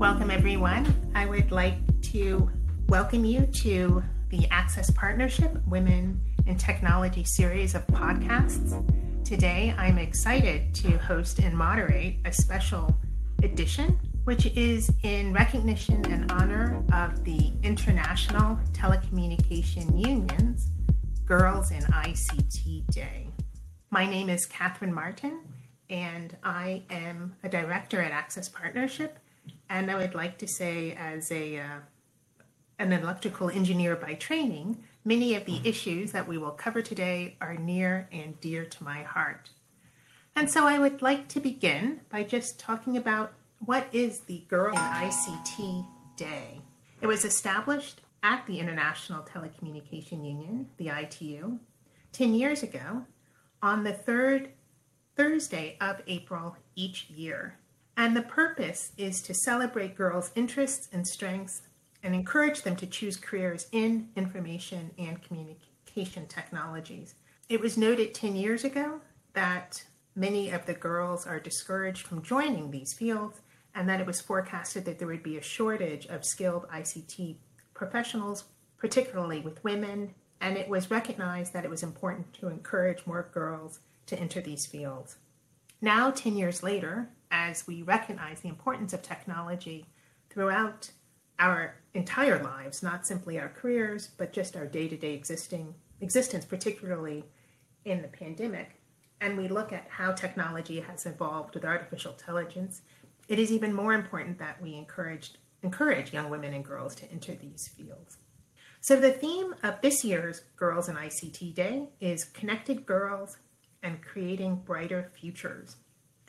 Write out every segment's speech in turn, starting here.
Welcome, everyone. I would like to welcome you to the Access Partnership Women in Technology series of podcasts. Today, I'm excited to host and moderate a special edition, which is in recognition and honor of the International Telecommunication Union's Girls in ICT Day. My name is Catherine Martin, and I am a director at Access Partnership. And I would like to say, as a uh, an electrical engineer by training, many of the issues that we will cover today are near and dear to my heart. And so I would like to begin by just talking about what is the Girl in ICT Day. It was established at the International Telecommunication Union, the ITU, 10 years ago on the third Thursday of April each year. And the purpose is to celebrate girls' interests and strengths and encourage them to choose careers in information and communication technologies. It was noted 10 years ago that many of the girls are discouraged from joining these fields and that it was forecasted that there would be a shortage of skilled ICT professionals, particularly with women, and it was recognized that it was important to encourage more girls to enter these fields. Now, 10 years later, as we recognize the importance of technology throughout our entire lives, not simply our careers, but just our day to day existing existence, particularly in the pandemic, and we look at how technology has evolved with artificial intelligence, it is even more important that we encourage, encourage young women and girls to enter these fields. So, the theme of this year's Girls in ICT Day is Connected Girls and Creating Brighter Futures.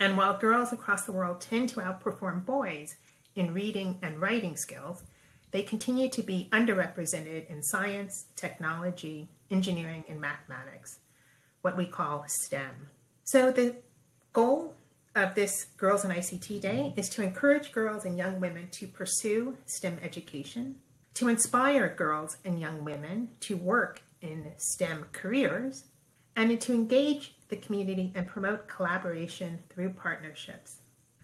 And while girls across the world tend to outperform boys in reading and writing skills, they continue to be underrepresented in science, technology, engineering, and mathematics, what we call STEM. So, the goal of this Girls in ICT Day is to encourage girls and young women to pursue STEM education to inspire girls and young women to work in STEM careers, and to engage the community and promote collaboration through partnerships.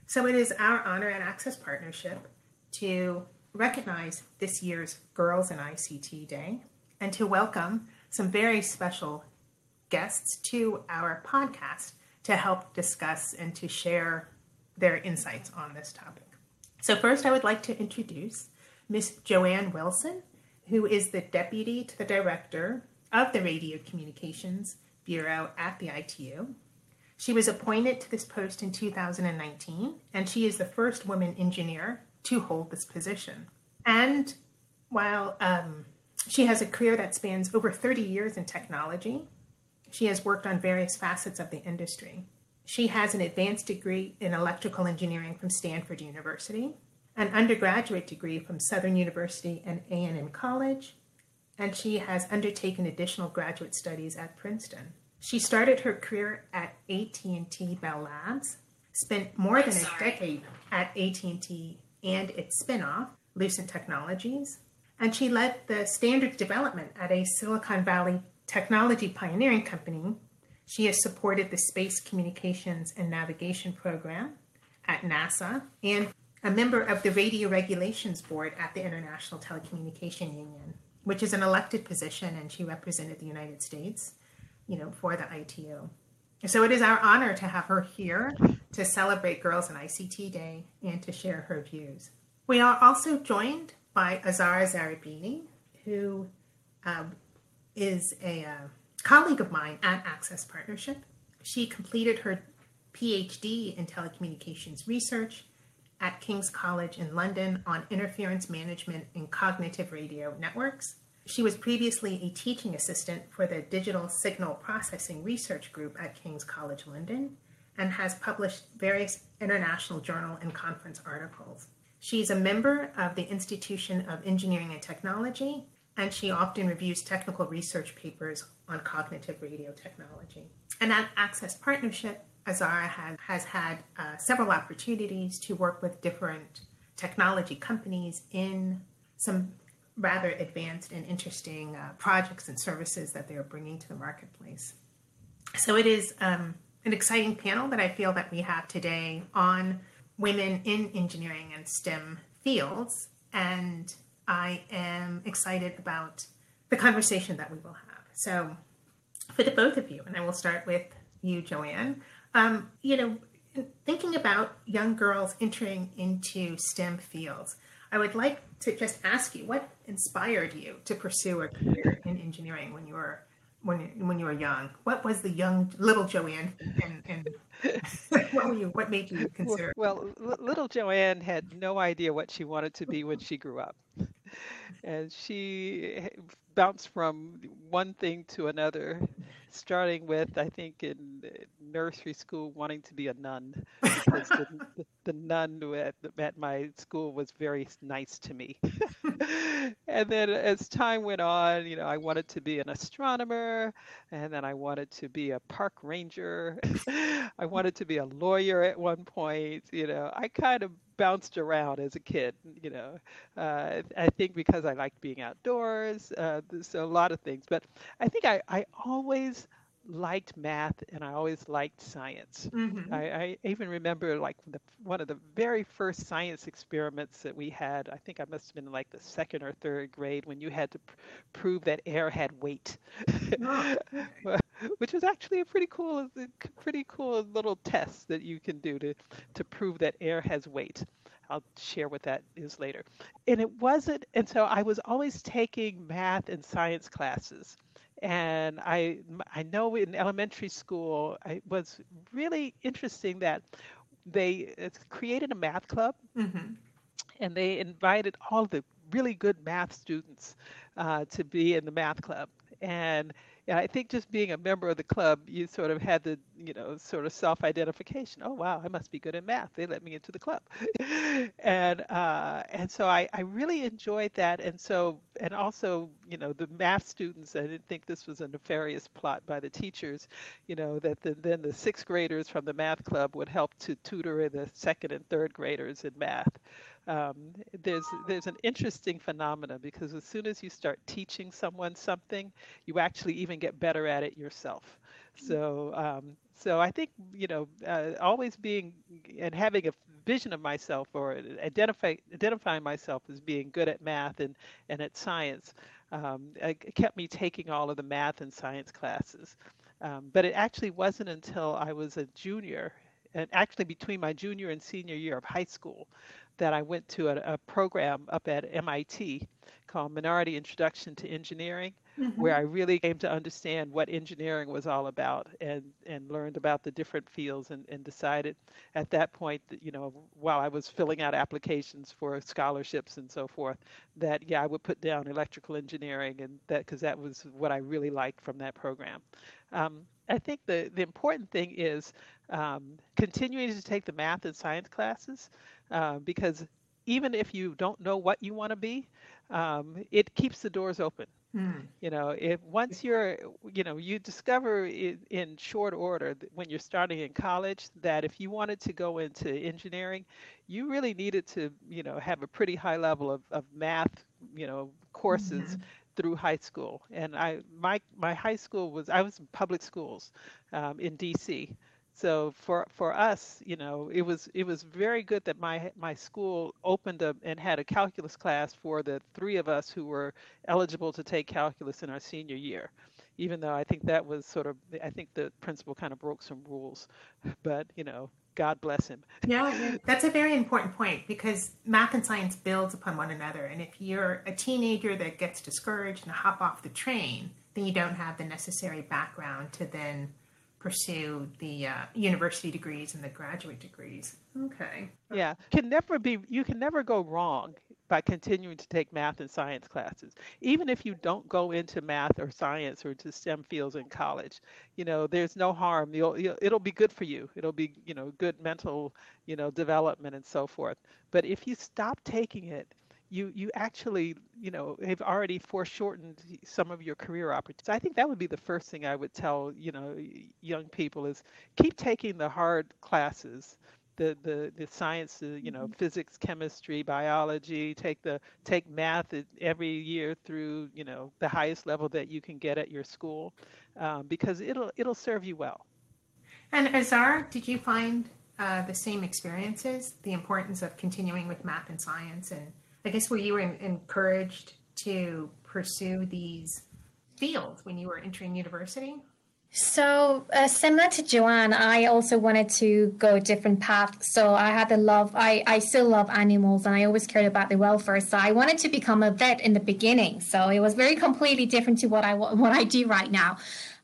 So it is our honor at Access Partnership to recognize this year's Girls in ICT Day and to welcome some very special guests to our podcast to help discuss and to share their insights on this topic. So, first, I would like to introduce Ms. Joanne Wilson, who is the Deputy to the Director of the Radio Communications Bureau at the ITU. She was appointed to this post in 2019, and she is the first woman engineer to hold this position. And while um, she has a career that spans over 30 years in technology, she has worked on various facets of the industry. She has an advanced degree in electrical engineering from Stanford University an undergraduate degree from Southern University and A&M College, and she has undertaken additional graduate studies at Princeton. She started her career at AT&T Bell Labs, spent more than a decade at AT&T and its spinoff, Lucent Technologies, and she led the standards development at a Silicon Valley technology pioneering company. She has supported the Space Communications and Navigation Program at NASA and a member of the Radio Regulations Board at the International Telecommunication Union, which is an elected position, and she represented the United States, you know, for the ITU. So it is our honor to have her here to celebrate Girls in ICT Day and to share her views. We are also joined by Azara Zarabini, who um, is a uh, colleague of mine at Access Partnership. She completed her PhD in telecommunications research at King's College in London on interference management in cognitive radio networks. She was previously a teaching assistant for the Digital Signal Processing Research Group at King's College London and has published various international journal and conference articles. She's a member of the Institution of Engineering and Technology, and she often reviews technical research papers on cognitive radio technology. And at Access Partnership, Azara has, has had uh, several opportunities to work with different technology companies in some rather advanced and interesting uh, projects and services that they're bringing to the marketplace. So it is um, an exciting panel that I feel that we have today on women in engineering and STEM fields, and I am excited about the conversation that we will have. So, for the both of you, and I will start with you, Joanne. Um, you know, thinking about young girls entering into STEM fields, I would like to just ask you what inspired you to pursue a career in engineering when you were when when you were young? What was the young little Joanne and, and what were you? What made you consider? Well, well, little Joanne had no idea what she wanted to be when she grew up, and she bounced from one thing to another, starting with I think in nursery school wanting to be a nun because the, the, nun at, at my school was very nice to me. and then as time went on, you know, I wanted to be an astronomer, and then I wanted to be a park ranger. I wanted to be a lawyer at one point. You know, I kind of bounced around as a kid. You know, uh, I think because I liked being outdoors, uh, so a lot of things. But I think I, I always liked math and I always liked science. Mm-hmm. I, I, even remember like the, one of the very first science experiments that we had. I think I must have been like the second or third grade when you had to pr- prove that air had weight, oh, which was actually a pretty cool, pretty cool little test that you can do to to prove that air has weight. I'll share what that is later. And it wasn't, and so I was always taking math and science classes and I I know in elementary school it was really interesting that they uh, created a math club, mm-hmm. and they invited all the really good math students uh, to be in the math club, and yeah, I think just being a member of the club, you sort of had the, you know, sort of self-identification. Oh, wow, I must be good at math. They let me into the club, and uh, and so I, I really enjoyed that. And so and also, you know, the math students. I didn't think this was a nefarious plot by the teachers, you know, that the, then the sixth graders from the math club would help to tutor the second and third graders in math um, there's there's an interesting phenomena because as soon as you start teaching someone something, you actually even get better at it yourself. So um, so I think you know uh, always being and having a vision of myself or identify identifying myself as being good at math and and at science um, it kept me taking all of the math and science classes. Um, but it actually wasn't until I was a junior and actually between my junior and senior year of high school that I went to a, a program up at MIT called Minority Introduction to Engineering, mm-hmm. where I really came to understand what engineering was all about and, and learned about the different fields and, and decided at that point that, you know, while I was filling out applications for scholarships and so forth, that, yeah, I would put down electrical engineering and that, because that was what I really liked from that program. Um, I think the, the important thing is um, continuing to take the math and science classes uh, because even if you don't know what you want to be, um, it keeps the doors open. Mm. You know, if once you're, you know, you discover in, in short order when you're starting in college that if you wanted to go into engineering, you really needed to, you know, have a pretty high level of, of math, you know, courses mm-hmm. through high school. And I, my, my high school was, I was in public schools um, in D.C. So for for us, you know, it was it was very good that my my school opened up and had a calculus class for the three of us who were eligible to take calculus in our senior year. Even though I think that was sort of I think the principal kind of broke some rules, but you know, God bless him. Yeah, that's a very important point because math and science builds upon one another. And if you're a teenager that gets discouraged and hop off the train, then you don't have the necessary background to then pursue the uh, university degrees and the graduate degrees. Okay. Yeah, can never be. You can never go wrong by continuing to take math and science classes, even if you don't go into math or science or to STEM fields in college. You know, there's no harm. You'll, you'll it'll be good for you. It'll be you know good mental you know development and so forth. But if you stop taking it you you actually you know have already foreshortened some of your career opportunities. I think that would be the first thing I would tell you know young people is keep taking the hard classes, the the the science, you know, mm-hmm. physics, chemistry, biology. Take the take math every year through you know the highest level that you can get at your school, um, because it'll it'll serve you well. And Azar, did you find uh, the same experiences, the importance of continuing with math and science, and I guess were you encouraged to pursue these fields when you were entering university? So uh, similar to Joanne, I also wanted to go a different path. So I had the love. I I still love animals, and I always cared about the welfare. So I wanted to become a vet in the beginning. So it was very completely different to what I what I do right now.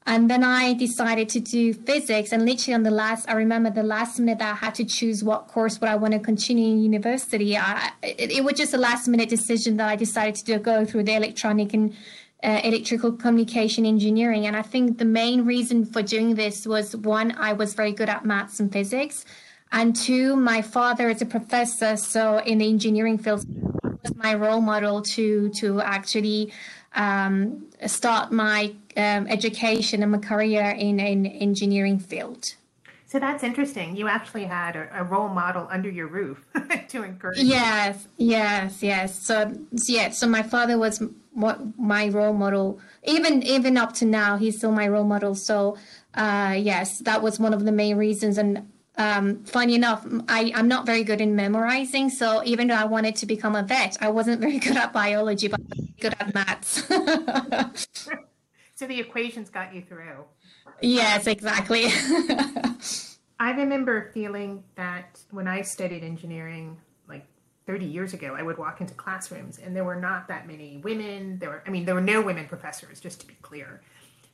And then I decided to do physics. And literally on the last, I remember the last minute that I had to choose what course would I want to continue in university. I, it, it was just a last minute decision that I decided to do, go through the electronic and uh, electrical communication engineering. And I think the main reason for doing this was one, I was very good at maths and physics. And two, my father is a professor, so in the engineering field, was my role model to to actually um, start my um, education and my career in an engineering field. So that's interesting. You actually had a, a role model under your roof to encourage. Yes, yes, yes. So, yeah, so my father was what my role model. Even even up to now, he's still my role model. So, uh, yes, that was one of the main reasons. And um, funny enough, I, I'm not very good in memorizing. So even though I wanted to become a vet, I wasn't very good at biology, but good at maths. so the equations got you through. Yes, exactly. I remember feeling that when I studied engineering, like 30 years ago, I would walk into classrooms and there were not that many women. There were, I mean, there were no women professors, just to be clear.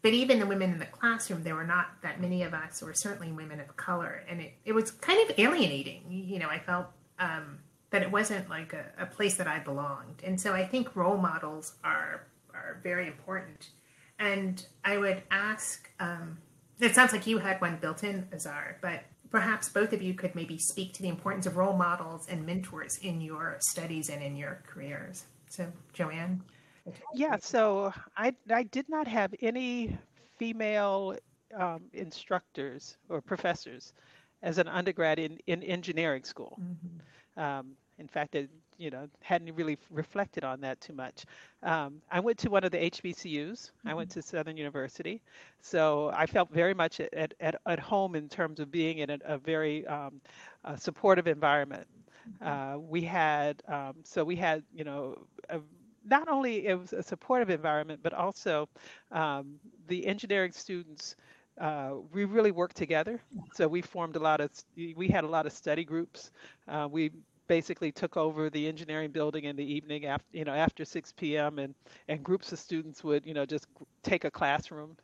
But even the women in the classroom, there were not that many of us, or certainly women of color. And it, it was kind of alienating. You know, I felt um, that it wasn't like a, a place that I belonged. And so I think role models are, are very important and I would ask, um, it sounds like you had one built in, Azar, but perhaps both of you could maybe speak to the importance of role models and mentors in your studies and in your careers. So, Joanne? Yeah, so I, I did not have any female um, instructors or professors as an undergrad in, in engineering school. Mm-hmm. Um, in fact, you know, hadn't really reflected on that too much. Um, I went to one of the HBCUs. Mm-hmm. I went mm-hmm. to Southern University, so I felt very much at at, at home in terms of being in a, a very um, a supportive environment. Mm-hmm. Uh, we had um, so we had you know a, not only it was a supportive environment, but also um, the engineering students. Uh, we really worked together. So we formed a lot of, we had a lot of study groups. Uh, we basically took over the engineering building in the evening after you know after 6 p.m. and and groups of students would you know just take a classroom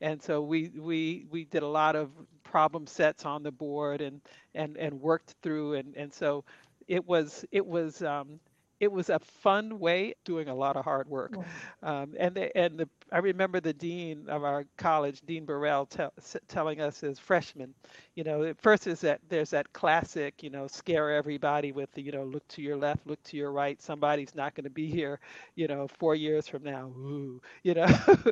and so we we we did a lot of problem sets on the board and and and worked through and and so it was it was um, it was a fun way doing a lot of hard work. Um, and the, and the, I remember the dean of our college, Dean Burrell, tell, telling us as freshmen, you know, first is that there's that classic, you know, scare everybody with the, you know, look to your left, look to your right. Somebody's not going to be here, you know, four years from now. Ooh, you know,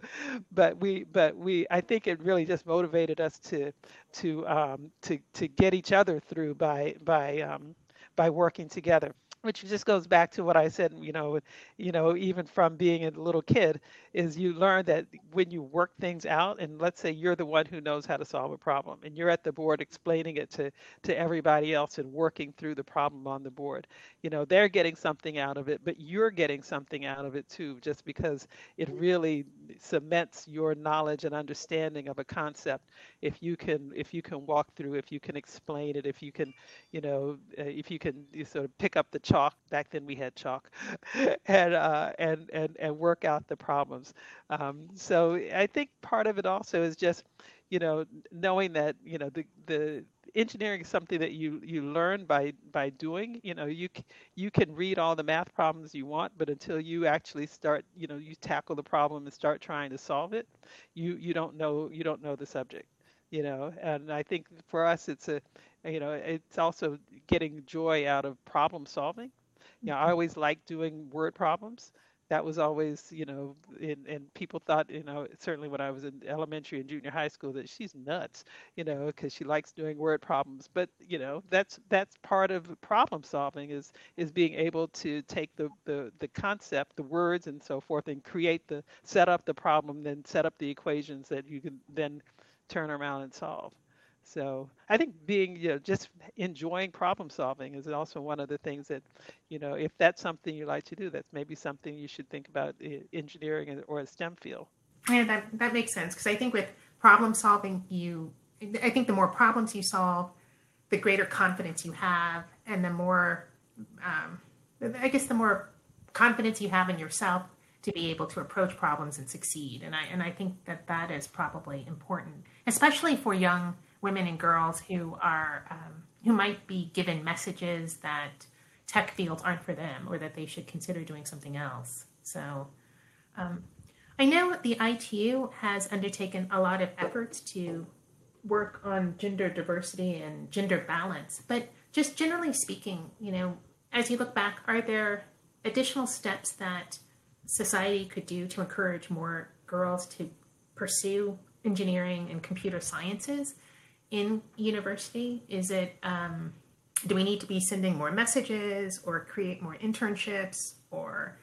but we, but we, I think it really just motivated us to, to, um, to, to get each other through by, by, um, by working together which just goes back to what I said, you know, you know, even from being a little kid, is you learn that when you work things out, and let's say you're the one who knows how to solve a problem, and you're at the board explaining it to to everybody else and working through the problem on the board, you know, they're getting something out of it, but you're getting something out of it too, just because it really cements your knowledge and understanding of a concept. If you can, if you can walk through, if you can explain it, if you can, you know, uh, if you can you sort of pick up the chalk. Back then we had chalk, and uh, and and and work out the problems. Um, so I think part of it also is just, you know, knowing that you know the the engineering is something that you you learn by by doing. You know, you you can read all the math problems you want, but until you actually start, you know, you tackle the problem and start trying to solve it, you you don't know you don't know the subject you know and i think for us it's a you know it's also getting joy out of problem solving. You know i mm-hmm. always liked doing word problems. That was always you know and, and people thought you know certainly when i was in elementary and junior high school that she's nuts you know because she likes doing word problems. But you know that's that's part of problem solving is is being able to take the the, the concept the words and so forth and create the set up the problem then set up the equations that you can then turn around and solve So I think being, you know, just enjoying problem solving is also one of the things that, you know, if that's something you like to do, that's maybe something you should think about engineering or a STEM field. Yeah, that that makes sense because I think with problem solving, you, I think the more problems you solve, the greater confidence you have, and the more, um, I guess, the more confidence you have in yourself to be able to approach problems and succeed. And I and I think that that is probably important, especially for young women and girls who are um, who might be given messages that tech fields aren't for them or that they should consider doing something else. So. Um, I know the ITU has undertaken a lot of efforts to work on gender diversity and gender balance, but just generally speaking, you know, as you look back, are there additional steps that society could do to encourage more girls to pursue engineering and computer sciences in university? Is it um, do we need to be sending more messages or create more internships or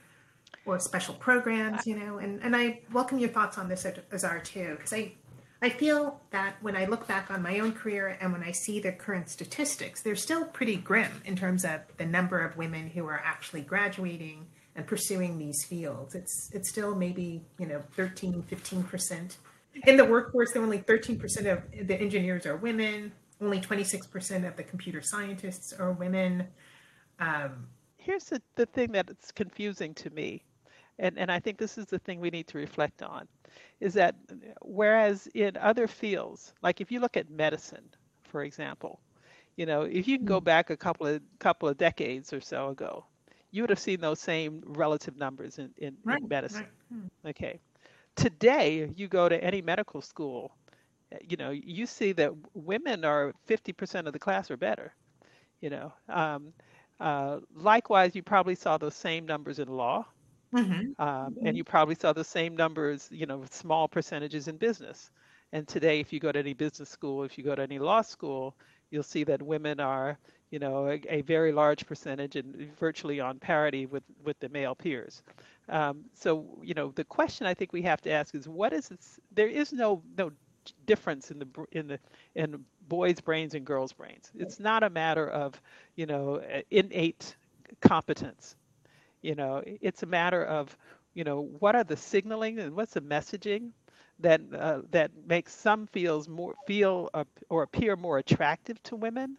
or special programs? You know, and and I welcome your thoughts on this, Azar, too, because I I feel that when I look back on my own career and when I see the current statistics, they're still pretty grim in terms of the number of women who are actually graduating and pursuing these fields. It's it's still maybe, you know, 13, 15%. In the workforce, there only 13% of the engineers are women, only 26% of the computer scientists are women. Um, Here's the, the thing that's confusing to me, and, and I think this is the thing we need to reflect on, is that whereas in other fields, like if you look at medicine, for example, you know, if you can go hmm. back a couple of couple of decades or so ago, you would have seen those same relative numbers in, in, right, in medicine. Right. Hmm. Okay. Today, you go to any medical school, eh, you know, you see that women are 50% of the class or better, you know. Um, uh, likewise, you probably saw those same numbers in law. Mm-hmm. Um, mm-hmm. And you probably saw the same numbers, you know, small percentages in business. And today, if you go to any business school, if you go to any law school, you'll see that women are, you know, a, a very large percentage and virtually on parity with, with the male peers. Um, so, you know, the question I think we have to ask is what is this? There is no no difference in the in the in boys' brains and girls' brains. It's not a matter of, you know, innate competence. You know, it's a matter of, you know, what are the signaling and what's the messaging that uh, that makes some feels more feel uh, or appear more attractive to women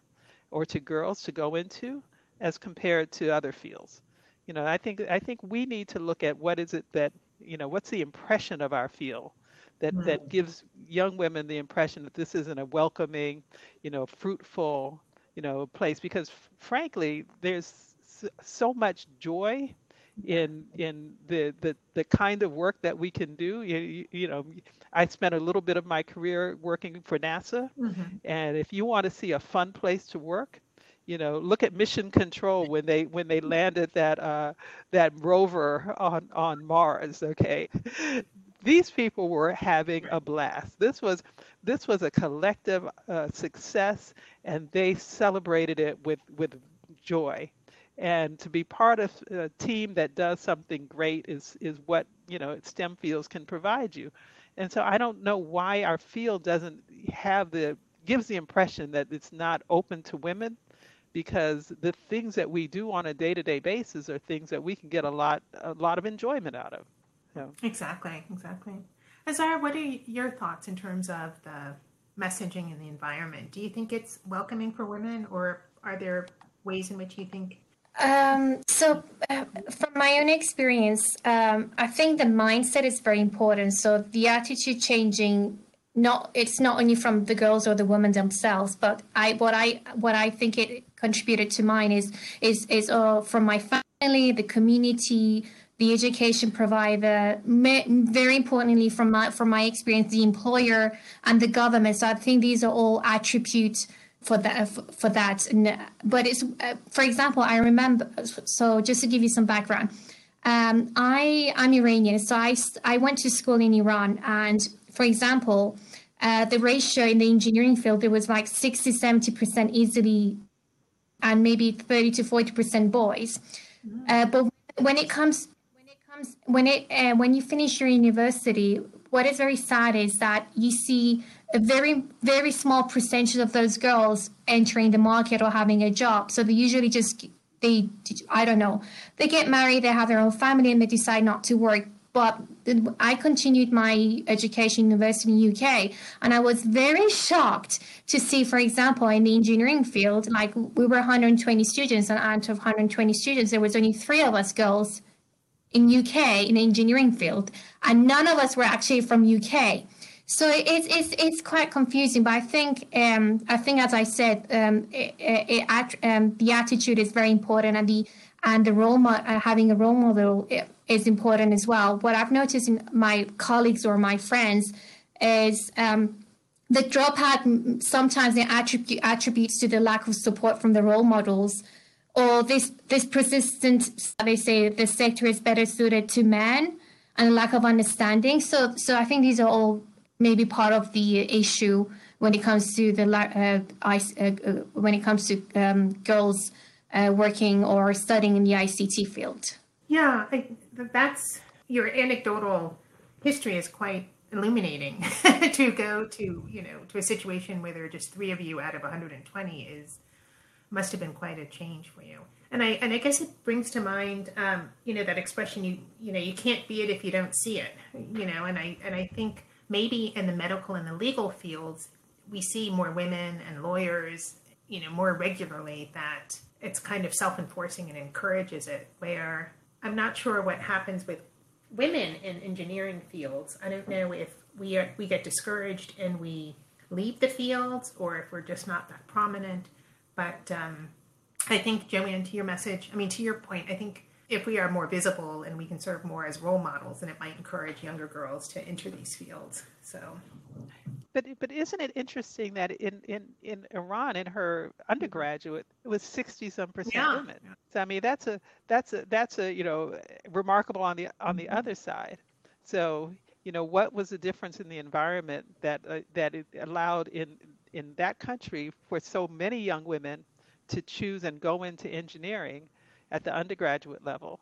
or to girls to go into as compared to other fields. You know, I think I think we need to look at what is it that you know what's the impression of our field that mm-hmm. that gives young women the impression that this isn't a welcoming, you know, fruitful, you know, place because frankly there's so much joy in in the, the the kind of work that we can do. You, you know i spent a little bit of my career working for nasa. Mm-hmm. and if you want to see a fun place to work you know look at mission control when they when they landed that uh, that rover on on mars okay? These people were having a blast. This was this was a collective uh, success and they celebrated it with with joy and to be part of a team that does something great is is what you know STEM fields can provide you. And so I don't know why our field doesn't have the gives the impression that it's not open to women because the things that we do on a day-to-day basis are things that we can get a lot a lot of enjoyment out of. So. Exactly, exactly. Azara, what are your thoughts in terms of the messaging in the environment? Do you think it's welcoming for women or are there ways in which you think um, so, uh, from my own experience, um, I think the mindset is very important. So, the attitude changing not it's not only from the girls or the women themselves, but I what I what I think it contributed to mine is is is uh, from my family, the community, the education provider, very importantly from my from my experience, the employer and the government. So, I think these are all attributes for that for that but it's uh, for example i remember so just to give you some background um, i i'm iranian so i i went to school in iran and for example uh, the ratio in the engineering field there was like 60 70% easily and maybe 30 to 40% boys mm-hmm. uh, but when it comes when it comes when it uh, when you finish your university what is very sad is that you see a very very small percentage of those girls entering the market or having a job. So they usually just they i don't know. They get married they have their own family and they decide not to work. But I continued my education university in UK, and I was very shocked to see, for example, in the engineering field, like we were 120 students, and out of 120 students, there was only three of us girls in UK in the engineering field, and none of us were actually from UK. So it's it's it's quite confusing, but I think um, I think as I said, um, it, it, um, the attitude is very important, and the and the role mo- uh, having a role model is important as well. What I've noticed in my colleagues or my friends is um, the dropout sometimes they attribute attributes to the lack of support from the role models or this this persistent they say the sector is better suited to men and lack of understanding so so i think these are all maybe part of the issue when it comes to the uh, uh, when it comes to um, girls uh, working or studying in the ICT field. Yeah, I, that's your anecdotal history is quite illuminating to go to you know to a situation where there are just three of you out of 120 is must have been quite a change for you and i and i guess it brings to mind um, you know that expression you you know you can't be it if you don't see it you know and i and i think maybe in the medical and the legal fields, we see more women and lawyers, you know, more regularly that it's kind of self-enforcing and encourages it. Where I'm not sure what happens with women in engineering fields. I don't know if we are, we get discouraged and we leave the fields, or if we're just not that prominent. But um, I think Joanne, to your message, I mean to your point, I think if we are more visible and we can serve more as role models, then it might encourage younger girls to enter these fields. So, but but isn't it interesting that in in in Iran, in her undergraduate, it was sixty some percent yeah. women. So I mean, that's a that's a that's a you know remarkable on the on the mm-hmm. other side. So you know, what was the difference in the environment that uh, that it allowed in in that country for so many young women to choose and go into engineering? At the undergraduate level,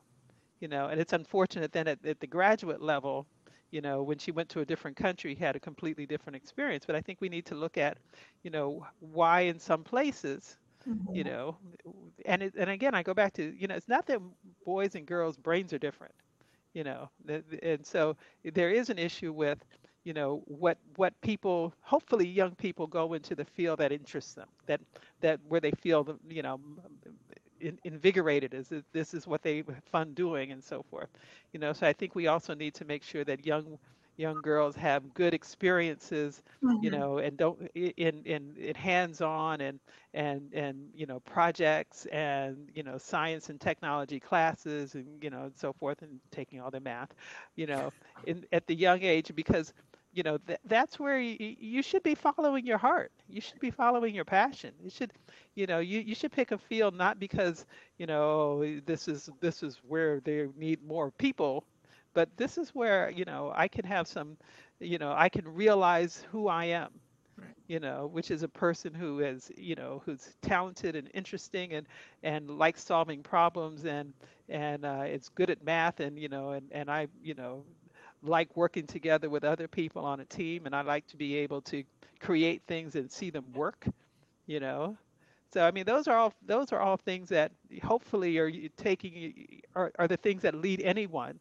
you know, and it's unfortunate then at, at the graduate level, you know, when she went to a different country, had a completely different experience. But I think we need to look at, you know, why in some places, mm-hmm. you know, and it, and again, I go back to, you know, it's not that boys and girls' brains are different, you know, and so there is an issue with, you know, what what people, hopefully, young people go into the field that interests them, that that where they feel, you know, in, invigorated as this is what they have fun doing and so forth you know so i think we also need to make sure that young young girls have good experiences mm-hmm. you know and don't in in, in hands on and and and you know projects and you know science and technology classes and you know and so forth and taking all the math you know in at the young age because you know th- that's where you, you should be following your heart you should be following your passion you should you know you, you should pick a field not because you know this is this is where they need more people but this is where you know i can have some you know i can realize who i am right. you know which is a person who is you know who's talented and interesting and and likes solving problems and and uh, it's good at math and you know and and i you know like working together with other people on a team and I like to be able to create things and see them work, you know. So I mean those are all those are all things that hopefully are taking are, are the things that lead anyone,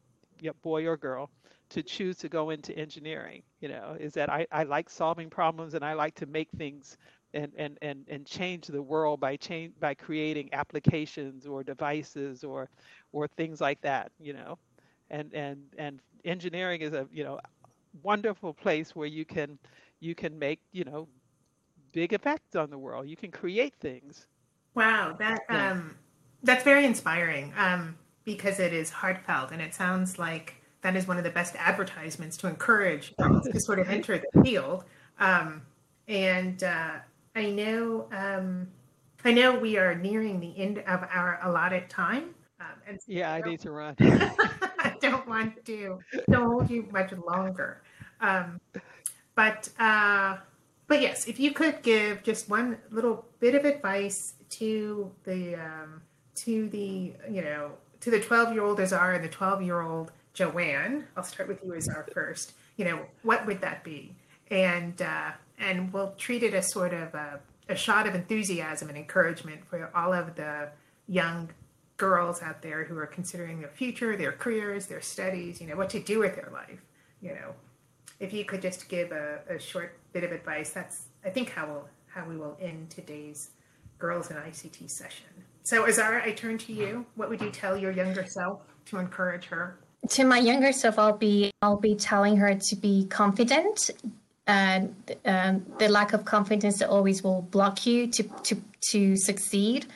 boy or girl, to choose to go into engineering, you know, is that I, I like solving problems and I like to make things and, and, and, and change the world by change by creating applications or devices or or things like that, you know. And and and engineering is a you know wonderful place where you can you can make you know big effects on the world. You can create things. Wow, that yeah. um, that's very inspiring um, because it is heartfelt and it sounds like that is one of the best advertisements to encourage to sort of enter the field. Um, and uh, I know um, I know we are nearing the end of our allotted time. Um, and so yeah, I need to run. don't want to hold you much longer. Um, but uh, but yes, if you could give just one little bit of advice to the um, to the you know to the twelve year old Azar and the twelve year old Joanne. I'll start with you Azar first. You know what would that be? And uh, and we'll treat it as sort of a, a shot of enthusiasm and encouragement for all of the young girls out there who are considering their future, their careers, their studies, you know, what to do with their life. You know, if you could just give a, a short bit of advice, that's I think how we'll how we will end today's girls in ICT session. So Azara, I turn to you. What would you tell your younger self to encourage her? To my younger self, I'll be I'll be telling her to be confident. And um, the lack of confidence that always will block you to to to succeed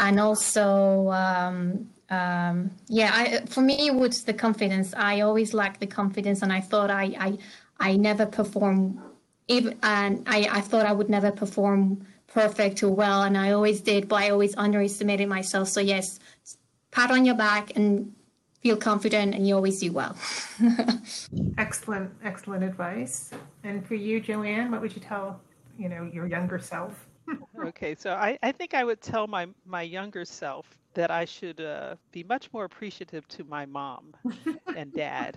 and also um, um, yeah I, for me it was the confidence. I always lacked the confidence and i thought i i, I never perform even and I, I thought i would never perform perfect or well and i always did but i always underestimated myself. So yes pat on your back and feel confident and you always do well. Excellent excellent advice. And for you joanne what would you tell you know your younger self okay, so I, I think I would tell my, my younger self that I should uh, be much more appreciative to my mom and dad,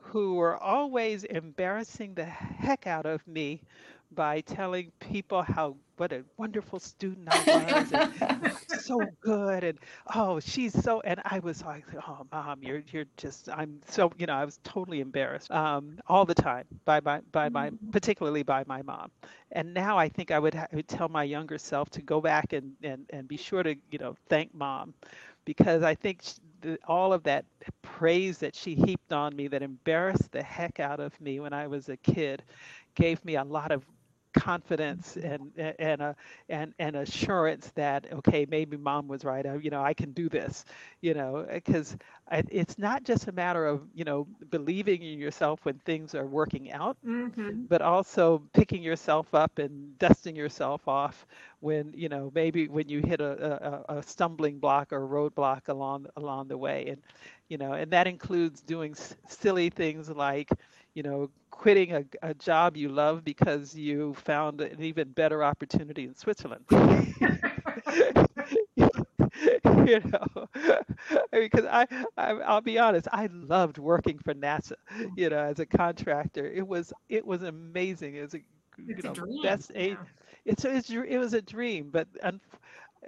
who were always embarrassing the heck out of me by telling people how what a wonderful student I was, and so good, and oh, she's so, and I was like, oh, mom, you're you're just, I'm so, you know, I was totally embarrassed um, all the time by my by my mm-hmm. particularly by my mom, and now I think I would, ha- would tell my younger self to go back and and and be sure to you know thank mom, because I think. She, all of that praise that she heaped on me that embarrassed the heck out of me when I was a kid gave me a lot of confidence and and a and and assurance that okay maybe mom was right I, you know i can do this you know because it's not just a matter of you know believing in yourself when things are working out mm-hmm. but also picking yourself up and dusting yourself off when you know maybe when you hit a, a, a stumbling block or roadblock along along the way and you know and that includes doing s- silly things like you know, quitting a, a job you love because you found an even better opportunity in Switzerland. you know, because I, I, I'll be honest, I loved working for NASA. You know, as a contractor, it was it was amazing. It was a you know a best yeah. It's, it's it was a dream, but un,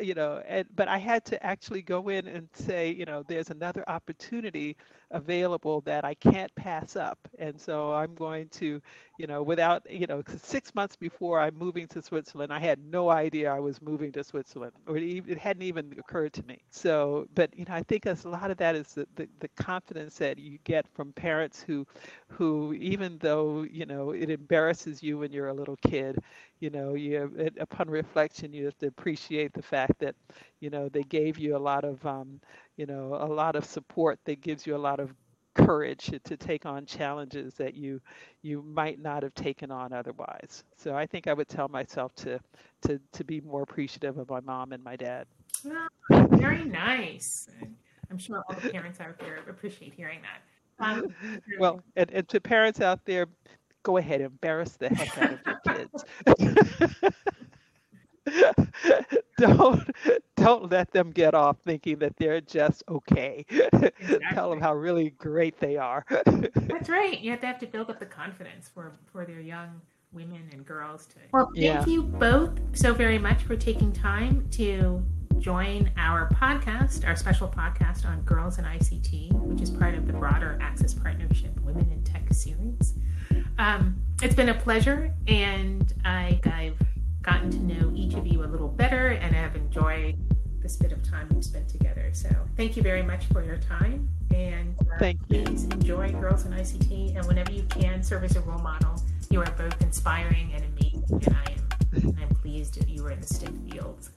you know, and but I had to actually go in and say, you know, there's another opportunity available that I can't pass up, and so I'm going to, you know, without, you know, six months before I'm moving to Switzerland, I had no idea I was moving to Switzerland, or it hadn't even occurred to me. So, but you know, I think as a lot of that is the, the, the confidence that you get from parents who, who even though you know it embarrasses you when you're a little kid, you know, you upon reflection, you have to appreciate the fact that, you know, they gave you a lot of, um, you know, a lot of support that gives you a lot of courage to take on challenges that you you might not have taken on otherwise. So I think I would tell myself to to to be more appreciative of my mom and my dad. Oh, very nice. I'm sure all the parents out there appreciate hearing that. Um, well, and, and to parents out there, go ahead, embarrass the heck out of your kids. don't don't let them get off thinking that they're just okay. Exactly. Tell them how really great they are. That's right. You have to have to build up the confidence for for their young women and girls to. Well, thank yeah. you both so very much for taking time to join our podcast, our special podcast on girls and ICT, which is part of the broader Access Partnership Women in Tech series. Um, it's been a pleasure, and I, I've gotten to know each of you a little better, and I have enjoyed this bit of time we've spent together. So, thank you very much for your time, and uh, thank you. please enjoy Girls in ICT, and whenever you can, serve as a role model. You are both inspiring and amazing, and I am I'm pleased that you are in the STEM fields.